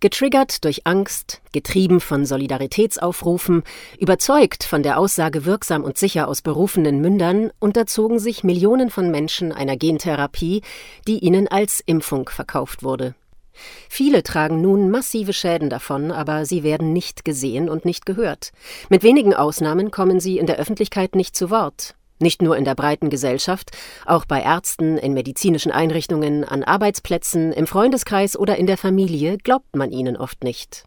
Getriggert durch Angst, getrieben von Solidaritätsaufrufen, überzeugt von der Aussage wirksam und sicher aus berufenen Mündern, unterzogen sich Millionen von Menschen einer Gentherapie, die ihnen als Impfung verkauft wurde. Viele tragen nun massive Schäden davon, aber sie werden nicht gesehen und nicht gehört. Mit wenigen Ausnahmen kommen sie in der Öffentlichkeit nicht zu Wort. Nicht nur in der breiten Gesellschaft, auch bei Ärzten, in medizinischen Einrichtungen, an Arbeitsplätzen, im Freundeskreis oder in der Familie glaubt man ihnen oft nicht.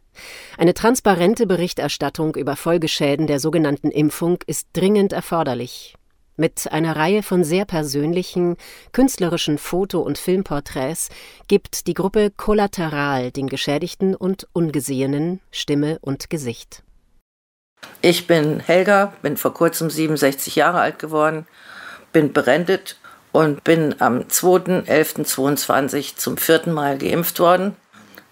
Eine transparente Berichterstattung über Folgeschäden der sogenannten Impfung ist dringend erforderlich. Mit einer Reihe von sehr persönlichen, künstlerischen Foto- und Filmporträts gibt die Gruppe Kollateral den Geschädigten und Ungesehenen Stimme und Gesicht. Ich bin Helga, bin vor kurzem 67 Jahre alt geworden, bin berendet und bin am 2.11.22 zum vierten Mal geimpft worden,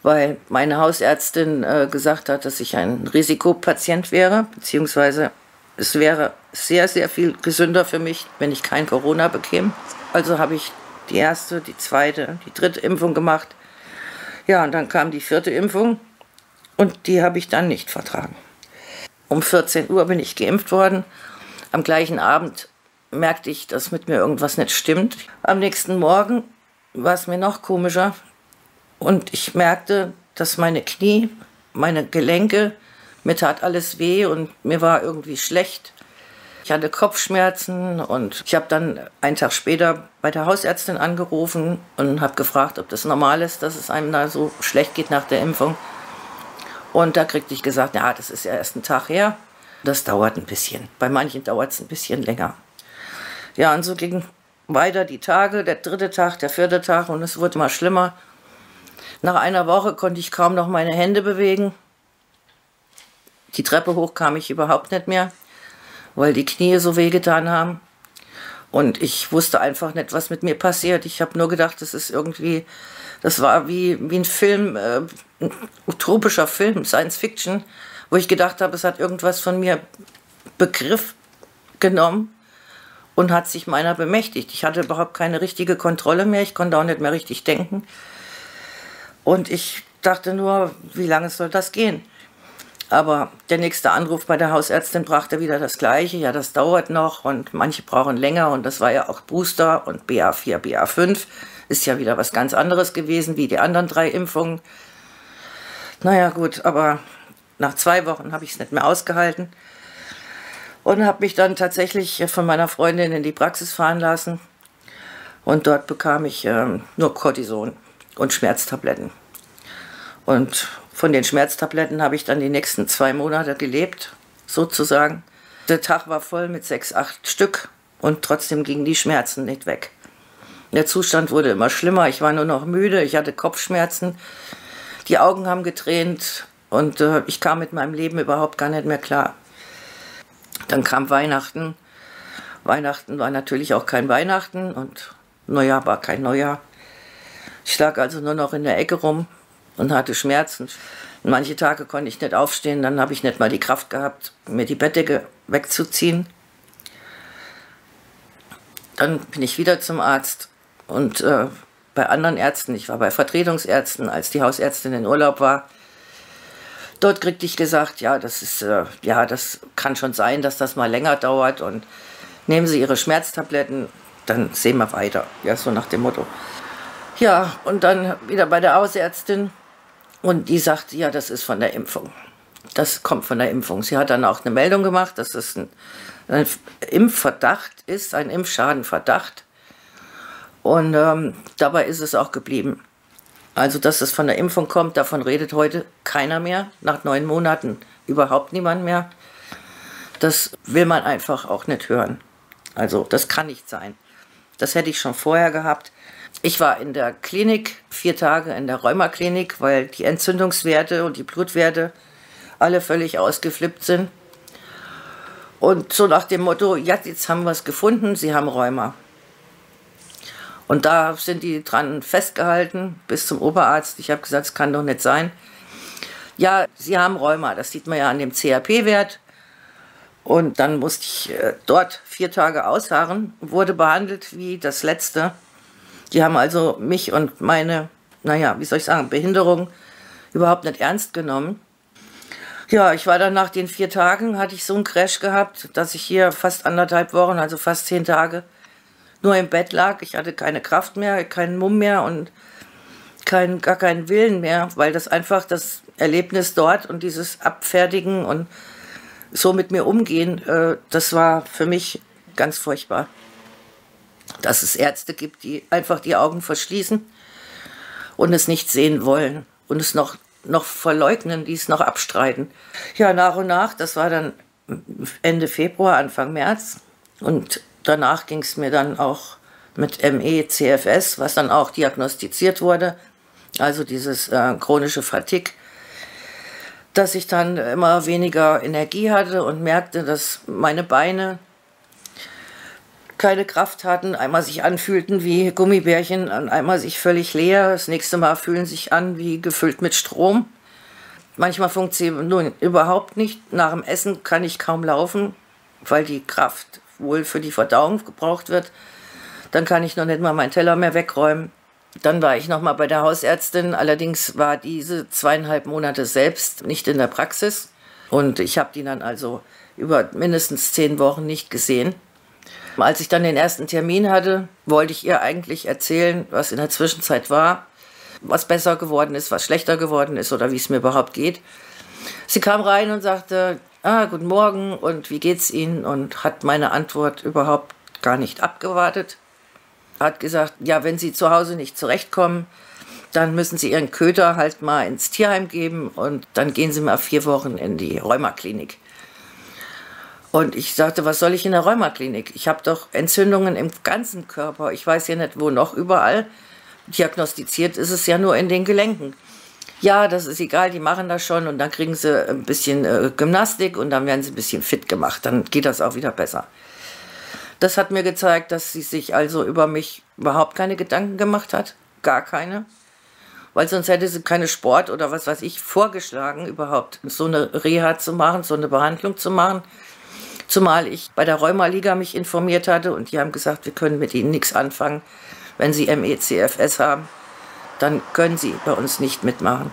weil meine Hausärztin äh, gesagt hat, dass ich ein Risikopatient wäre, beziehungsweise es wäre sehr, sehr viel gesünder für mich, wenn ich kein Corona bekäme. Also habe ich die erste, die zweite, die dritte Impfung gemacht. Ja, und dann kam die vierte Impfung und die habe ich dann nicht vertragen. Um 14 Uhr bin ich geimpft worden. Am gleichen Abend merkte ich, dass mit mir irgendwas nicht stimmt. Am nächsten Morgen war es mir noch komischer und ich merkte, dass meine Knie, meine Gelenke, mir tat alles weh und mir war irgendwie schlecht. Ich hatte Kopfschmerzen und ich habe dann einen Tag später bei der Hausärztin angerufen und habe gefragt, ob das normal ist, dass es einem da so schlecht geht nach der Impfung. Und da kriegte ich gesagt, ja, das ist ja erst ein Tag her. Das dauert ein bisschen. Bei manchen dauert es ein bisschen länger. Ja, und so ging weiter die Tage, der dritte Tag, der vierte Tag und es wurde immer schlimmer. Nach einer Woche konnte ich kaum noch meine Hände bewegen. Die Treppe hoch kam ich überhaupt nicht mehr, weil die Knie so wehgetan haben. Und ich wusste einfach nicht, was mit mir passiert. Ich habe nur gedacht, das ist irgendwie das war wie, wie ein Film, äh, ein utopischer Film, Science Fiction, wo ich gedacht habe, es hat irgendwas von mir Begriff genommen und hat sich meiner bemächtigt. Ich hatte überhaupt keine richtige Kontrolle mehr, ich konnte auch nicht mehr richtig denken. Und ich dachte nur, wie lange soll das gehen? Aber der nächste Anruf bei der Hausärztin brachte wieder das Gleiche. Ja, das dauert noch und manche brauchen länger und das war ja auch Booster und BA4, BA5. Ist ja wieder was ganz anderes gewesen wie die anderen drei Impfungen. Naja, gut, aber nach zwei Wochen habe ich es nicht mehr ausgehalten und habe mich dann tatsächlich von meiner Freundin in die Praxis fahren lassen. Und dort bekam ich ähm, nur Cortison und Schmerztabletten. Und von den Schmerztabletten habe ich dann die nächsten zwei Monate gelebt, sozusagen. Der Tag war voll mit sechs, acht Stück und trotzdem gingen die Schmerzen nicht weg. Der Zustand wurde immer schlimmer. Ich war nur noch müde. Ich hatte Kopfschmerzen. Die Augen haben getränt und äh, ich kam mit meinem Leben überhaupt gar nicht mehr klar. Dann kam Weihnachten. Weihnachten war natürlich auch kein Weihnachten und Neujahr war kein Neujahr. Ich lag also nur noch in der Ecke rum und hatte Schmerzen. Manche Tage konnte ich nicht aufstehen, dann habe ich nicht mal die Kraft gehabt, mir die Bettdecke wegzuziehen. Dann bin ich wieder zum Arzt und äh, bei anderen Ärzten, ich war bei Vertretungsärzten, als die Hausärztin in Urlaub war, dort kriegte ich gesagt, ja, das ist, äh, ja, das kann schon sein, dass das mal länger dauert und nehmen Sie Ihre Schmerztabletten, dann sehen wir weiter. Ja, so nach dem Motto. Ja, und dann wieder bei der Hausärztin und die sagt, ja, das ist von der Impfung. Das kommt von der Impfung. Sie hat dann auch eine Meldung gemacht, dass es ein, ein Impfverdacht ist, ein Impfschadenverdacht. Und ähm, dabei ist es auch geblieben. Also, dass es von der Impfung kommt, davon redet heute keiner mehr. Nach neun Monaten überhaupt niemand mehr. Das will man einfach auch nicht hören. Also, das kann nicht sein. Das hätte ich schon vorher gehabt. Ich war in der Klinik, vier Tage in der Rheumaklinik, weil die Entzündungswerte und die Blutwerte alle völlig ausgeflippt sind. Und so nach dem Motto, ja, jetzt haben wir es gefunden, Sie haben Rheuma. Und da sind die dran festgehalten bis zum Oberarzt. Ich habe gesagt, es kann doch nicht sein. Ja, Sie haben Rheuma, das sieht man ja an dem CRP-Wert. Und dann musste ich äh, dort vier Tage ausharren, wurde behandelt wie das letzte. Die haben also mich und meine, naja, wie soll ich sagen, Behinderung überhaupt nicht ernst genommen. Ja, ich war dann nach den vier Tagen, hatte ich so einen Crash gehabt, dass ich hier fast anderthalb Wochen, also fast zehn Tage, nur im Bett lag. Ich hatte keine Kraft mehr, keinen Mumm mehr und kein, gar keinen Willen mehr, weil das einfach das Erlebnis dort und dieses Abfertigen und so mit mir umgehen, äh, das war für mich ganz furchtbar. Dass es Ärzte gibt, die einfach die Augen verschließen und es nicht sehen wollen und es noch, noch verleugnen, die es noch abstreiten. Ja, nach und nach, das war dann Ende Februar, Anfang März und danach ging es mir dann auch mit ME, CFS, was dann auch diagnostiziert wurde, also dieses äh, chronische Fatigue, dass ich dann immer weniger Energie hatte und merkte, dass meine Beine keine Kraft hatten, einmal sich anfühlten wie Gummibärchen einmal sich völlig leer. Das nächste Mal fühlen sich an wie gefüllt mit Strom. Manchmal funktioniert nun überhaupt nicht. Nach dem Essen kann ich kaum laufen, weil die Kraft wohl für die Verdauung gebraucht wird. Dann kann ich noch nicht mal meinen Teller mehr wegräumen. Dann war ich noch mal bei der Hausärztin. Allerdings war diese zweieinhalb Monate selbst nicht in der Praxis. Und ich habe die dann also über mindestens zehn Wochen nicht gesehen. Als ich dann den ersten Termin hatte, wollte ich ihr eigentlich erzählen, was in der Zwischenzeit war, was besser geworden ist, was schlechter geworden ist oder wie es mir überhaupt geht. Sie kam rein und sagte, ah, guten Morgen und wie geht's Ihnen? Und hat meine Antwort überhaupt gar nicht abgewartet hat gesagt, ja, wenn Sie zu Hause nicht zurechtkommen, dann müssen Sie Ihren Köter halt mal ins Tierheim geben und dann gehen Sie mal vier Wochen in die Rheumaklinik. Und ich sagte, was soll ich in der Rheumaklinik? Ich habe doch Entzündungen im ganzen Körper. Ich weiß ja nicht, wo noch überall. Diagnostiziert ist es ja nur in den Gelenken. Ja, das ist egal, die machen das schon und dann kriegen sie ein bisschen äh, Gymnastik und dann werden sie ein bisschen fit gemacht. Dann geht das auch wieder besser. Das hat mir gezeigt, dass sie sich also über mich überhaupt keine Gedanken gemacht hat. Gar keine. Weil sonst hätte sie keine Sport oder was weiß ich vorgeschlagen, überhaupt so eine Reha zu machen, so eine Behandlung zu machen. Zumal ich bei der Rheumaliga mich informiert hatte und die haben gesagt, wir können mit ihnen nichts anfangen. Wenn sie MECFS haben, dann können sie bei uns nicht mitmachen.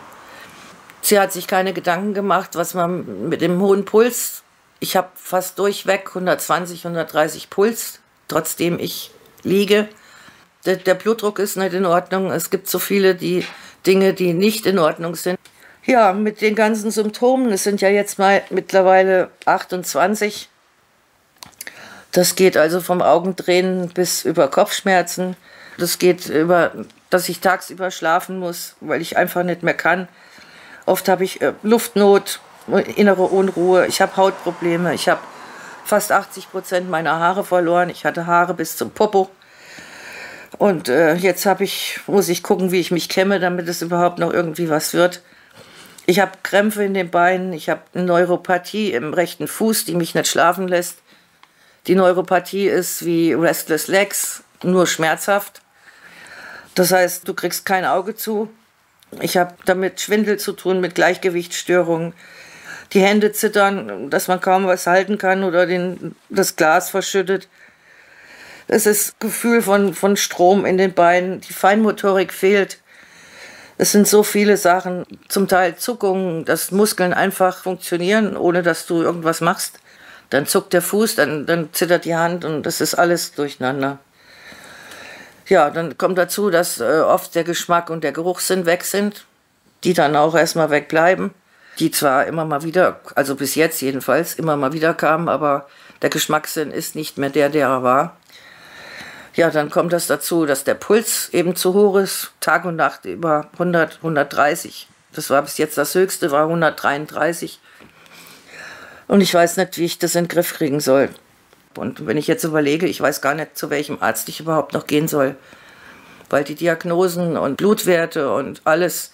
Sie hat sich keine Gedanken gemacht, was man mit dem hohen Puls ich habe fast durchweg 120, 130 Puls, trotzdem ich liege. Der, der, Blutdruck ist nicht in Ordnung. Es gibt so viele die Dinge, die nicht in Ordnung sind. Ja, mit den ganzen Symptomen, es sind ja jetzt mal mittlerweile 28. Das geht also vom Augendrehen bis über Kopfschmerzen. Das geht über, dass ich tagsüber schlafen muss, weil ich einfach nicht mehr kann. Oft habe ich äh, Luftnot, innere Unruhe, ich habe Hautprobleme, ich habe fast 80 Prozent meiner Haare verloren. Ich hatte Haare bis zum Popo. Und äh, jetzt habe ich, muss ich gucken, wie ich mich kämme, damit es überhaupt noch irgendwie was wird. Ich habe Krämpfe in den Beinen, ich habe eine Neuropathie im rechten Fuß, die mich nicht schlafen lässt. Die Neuropathie ist wie Restless Legs, nur schmerzhaft. Das heißt, du kriegst kein Auge zu. Ich habe damit Schwindel zu tun, mit Gleichgewichtsstörungen die Hände zittern, dass man kaum was halten kann oder den, das Glas verschüttet. Es ist Gefühl von, von Strom in den Beinen, die Feinmotorik fehlt. Es sind so viele Sachen, zum Teil Zuckungen, dass Muskeln einfach funktionieren, ohne dass du irgendwas machst. Dann zuckt der Fuß, dann, dann zittert die Hand und das ist alles durcheinander. Ja, dann kommt dazu, dass äh, oft der Geschmack und der Geruchssinn weg sind, die dann auch erstmal wegbleiben die zwar immer mal wieder, also bis jetzt jedenfalls, immer mal wieder kamen, aber der Geschmackssinn ist nicht mehr der, der er war. Ja, dann kommt das dazu, dass der Puls eben zu hoch ist, Tag und Nacht über 100, 130. Das war bis jetzt das höchste, war 133. Und ich weiß nicht, wie ich das in den Griff kriegen soll. Und wenn ich jetzt überlege, ich weiß gar nicht, zu welchem Arzt ich überhaupt noch gehen soll. Weil die Diagnosen und Blutwerte und alles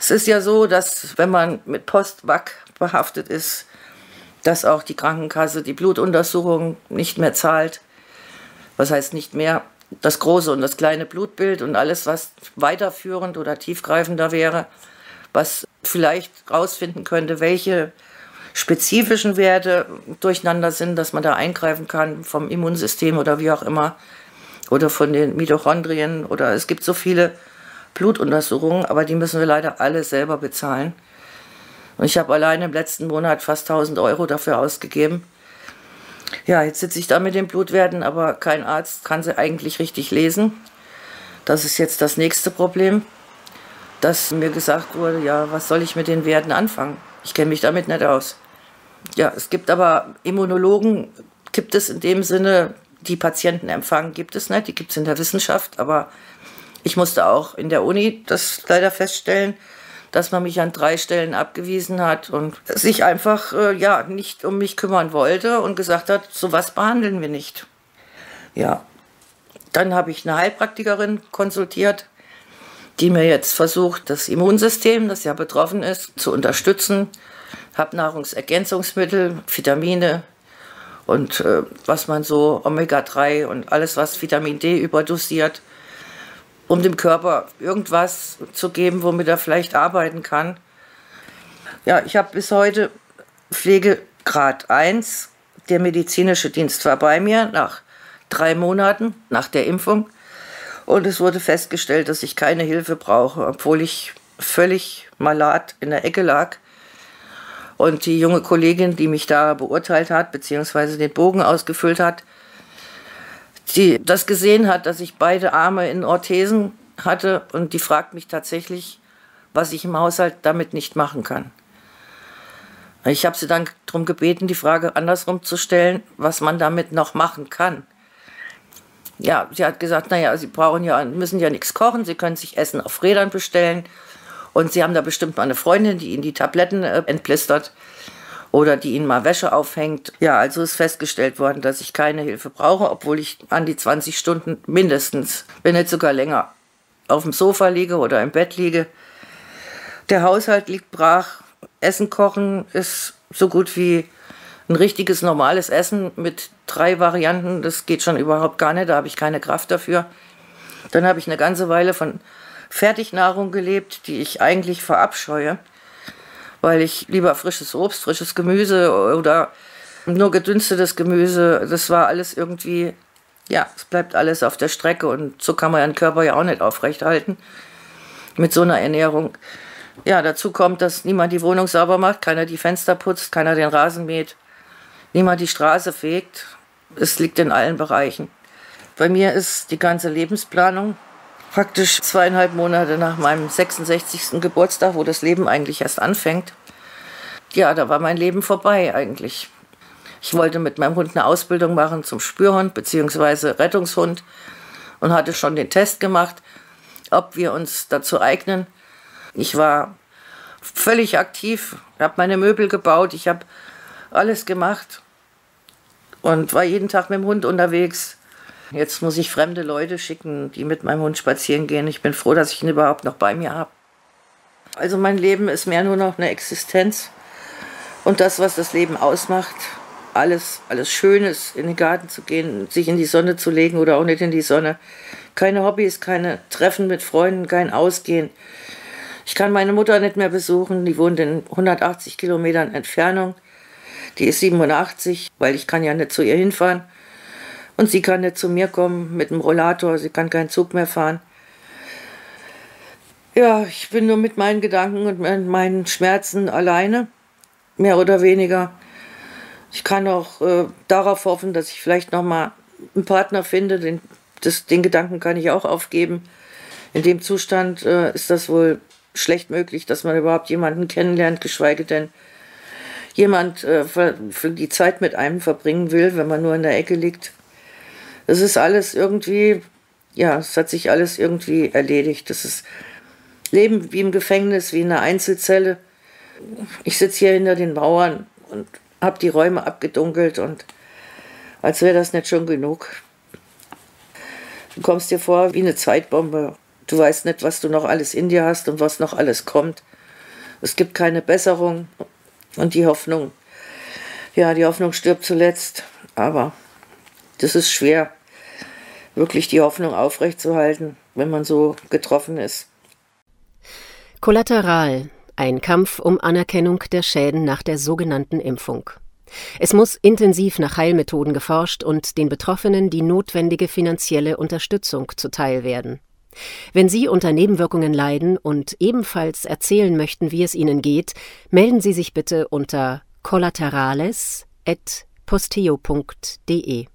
es ist ja so, dass wenn man mit Postwag behaftet ist, dass auch die Krankenkasse die Blutuntersuchung nicht mehr zahlt. Was heißt nicht mehr? Das große und das kleine Blutbild und alles, was weiterführend oder tiefgreifender wäre, was vielleicht rausfinden könnte, welche spezifischen Werte durcheinander sind, dass man da eingreifen kann vom Immunsystem oder wie auch immer oder von den Mitochondrien oder es gibt so viele Blutuntersuchungen, aber die müssen wir leider alle selber bezahlen. Und ich habe allein im letzten Monat fast 1000 Euro dafür ausgegeben. Ja, jetzt sitze ich da mit den Blutwerten, aber kein Arzt kann sie eigentlich richtig lesen. Das ist jetzt das nächste Problem, dass mir gesagt wurde, ja, was soll ich mit den Werten anfangen? Ich kenne mich damit nicht aus. Ja, es gibt aber Immunologen, gibt es in dem Sinne, die Patienten empfangen, gibt es nicht, die gibt es in der Wissenschaft, aber ich musste auch in der Uni das leider feststellen, dass man mich an drei Stellen abgewiesen hat und sich einfach äh, ja nicht um mich kümmern wollte und gesagt hat, sowas behandeln wir nicht. Ja, dann habe ich eine Heilpraktikerin konsultiert, die mir jetzt versucht, das Immunsystem, das ja betroffen ist, zu unterstützen. Habe Nahrungsergänzungsmittel, Vitamine und äh, was man so Omega-3 und alles, was Vitamin D überdosiert, um dem Körper irgendwas zu geben, womit er vielleicht arbeiten kann. Ja, ich habe bis heute Pflegegrad 1. Der medizinische Dienst war bei mir nach drei Monaten nach der Impfung. Und es wurde festgestellt, dass ich keine Hilfe brauche, obwohl ich völlig malat in der Ecke lag. Und die junge Kollegin, die mich da beurteilt hat, beziehungsweise den Bogen ausgefüllt hat, die das gesehen hat, dass ich beide Arme in Orthesen hatte und die fragt mich tatsächlich, was ich im Haushalt damit nicht machen kann. Ich habe sie dann darum gebeten, die Frage andersrum zu stellen, was man damit noch machen kann ja, sie hat gesagt, naja, sie brauchen ja, müssen ja nichts kochen, sie können sich Essen auf Rädern bestellen. Und sie haben da bestimmt mal eine Freundin, die ihnen die Tabletten äh, entblistert oder die ihnen mal Wäsche aufhängt. Ja, also ist festgestellt worden, dass ich keine Hilfe brauche, obwohl ich an die 20 Stunden mindestens, wenn nicht sogar länger, auf dem Sofa liege oder im Bett liege. Der Haushalt liegt brach. Essen kochen ist so gut wie ein richtiges normales Essen mit drei Varianten, das geht schon überhaupt gar nicht, da habe ich keine Kraft dafür. Dann habe ich eine ganze Weile von Fertignahrung gelebt, die ich eigentlich verabscheue, weil ich lieber frisches Obst, frisches Gemüse oder nur gedünstetes Gemüse, das war alles irgendwie, ja, es bleibt alles auf der Strecke und so kann man den Körper ja auch nicht aufrechthalten mit so einer Ernährung. Ja, dazu kommt, dass niemand die Wohnung sauber macht, keiner die Fenster putzt, keiner den Rasen mäht niemand die Straße fegt. Es liegt in allen Bereichen. Bei mir ist die ganze Lebensplanung praktisch zweieinhalb Monate nach meinem 66. Geburtstag, wo das Leben eigentlich erst anfängt. Ja, da war mein Leben vorbei eigentlich. Ich wollte mit meinem Hund eine Ausbildung machen zum Spürhund bzw. Rettungshund und hatte schon den Test gemacht, ob wir uns dazu eignen. Ich war völlig aktiv, habe meine Möbel gebaut, ich habe alles gemacht und war jeden Tag mit dem Hund unterwegs. Jetzt muss ich fremde Leute schicken, die mit meinem Hund spazieren gehen. Ich bin froh, dass ich ihn überhaupt noch bei mir habe. Also mein Leben ist mehr nur noch eine Existenz und das, was das Leben ausmacht, alles, alles Schönes, in den Garten zu gehen, sich in die Sonne zu legen oder auch nicht in die Sonne. Keine Hobbys, keine Treffen mit Freunden, kein Ausgehen. Ich kann meine Mutter nicht mehr besuchen, die wohnt in 180 Kilometern Entfernung. Die ist 87, weil ich kann ja nicht zu ihr hinfahren. Und sie kann nicht zu mir kommen mit dem Rollator, sie kann keinen Zug mehr fahren. Ja, ich bin nur mit meinen Gedanken und meinen Schmerzen alleine, mehr oder weniger. Ich kann auch äh, darauf hoffen, dass ich vielleicht noch mal einen Partner finde. Den, das, den Gedanken kann ich auch aufgeben. In dem Zustand äh, ist das wohl schlecht möglich, dass man überhaupt jemanden kennenlernt, geschweige denn jemand äh, für die Zeit mit einem verbringen will, wenn man nur in der Ecke liegt. Es ist alles irgendwie, ja, es hat sich alles irgendwie erledigt. Das ist Leben wie im Gefängnis, wie in einer Einzelzelle. Ich sitze hier hinter den Mauern und habe die Räume abgedunkelt und als wäre das nicht schon genug. Du kommst dir vor wie eine Zeitbombe. Du weißt nicht, was du noch alles in dir hast und was noch alles kommt. Es gibt keine Besserung. Und die Hoffnung, ja, die Hoffnung stirbt zuletzt. Aber das ist schwer, wirklich die Hoffnung aufrechtzuerhalten, wenn man so getroffen ist. Kollateral, ein Kampf um Anerkennung der Schäden nach der sogenannten Impfung. Es muss intensiv nach Heilmethoden geforscht und den Betroffenen die notwendige finanzielle Unterstützung zuteil werden. Wenn Sie unter Nebenwirkungen leiden und ebenfalls erzählen möchten, wie es Ihnen geht, melden Sie sich bitte unter collaterales.posteo.de.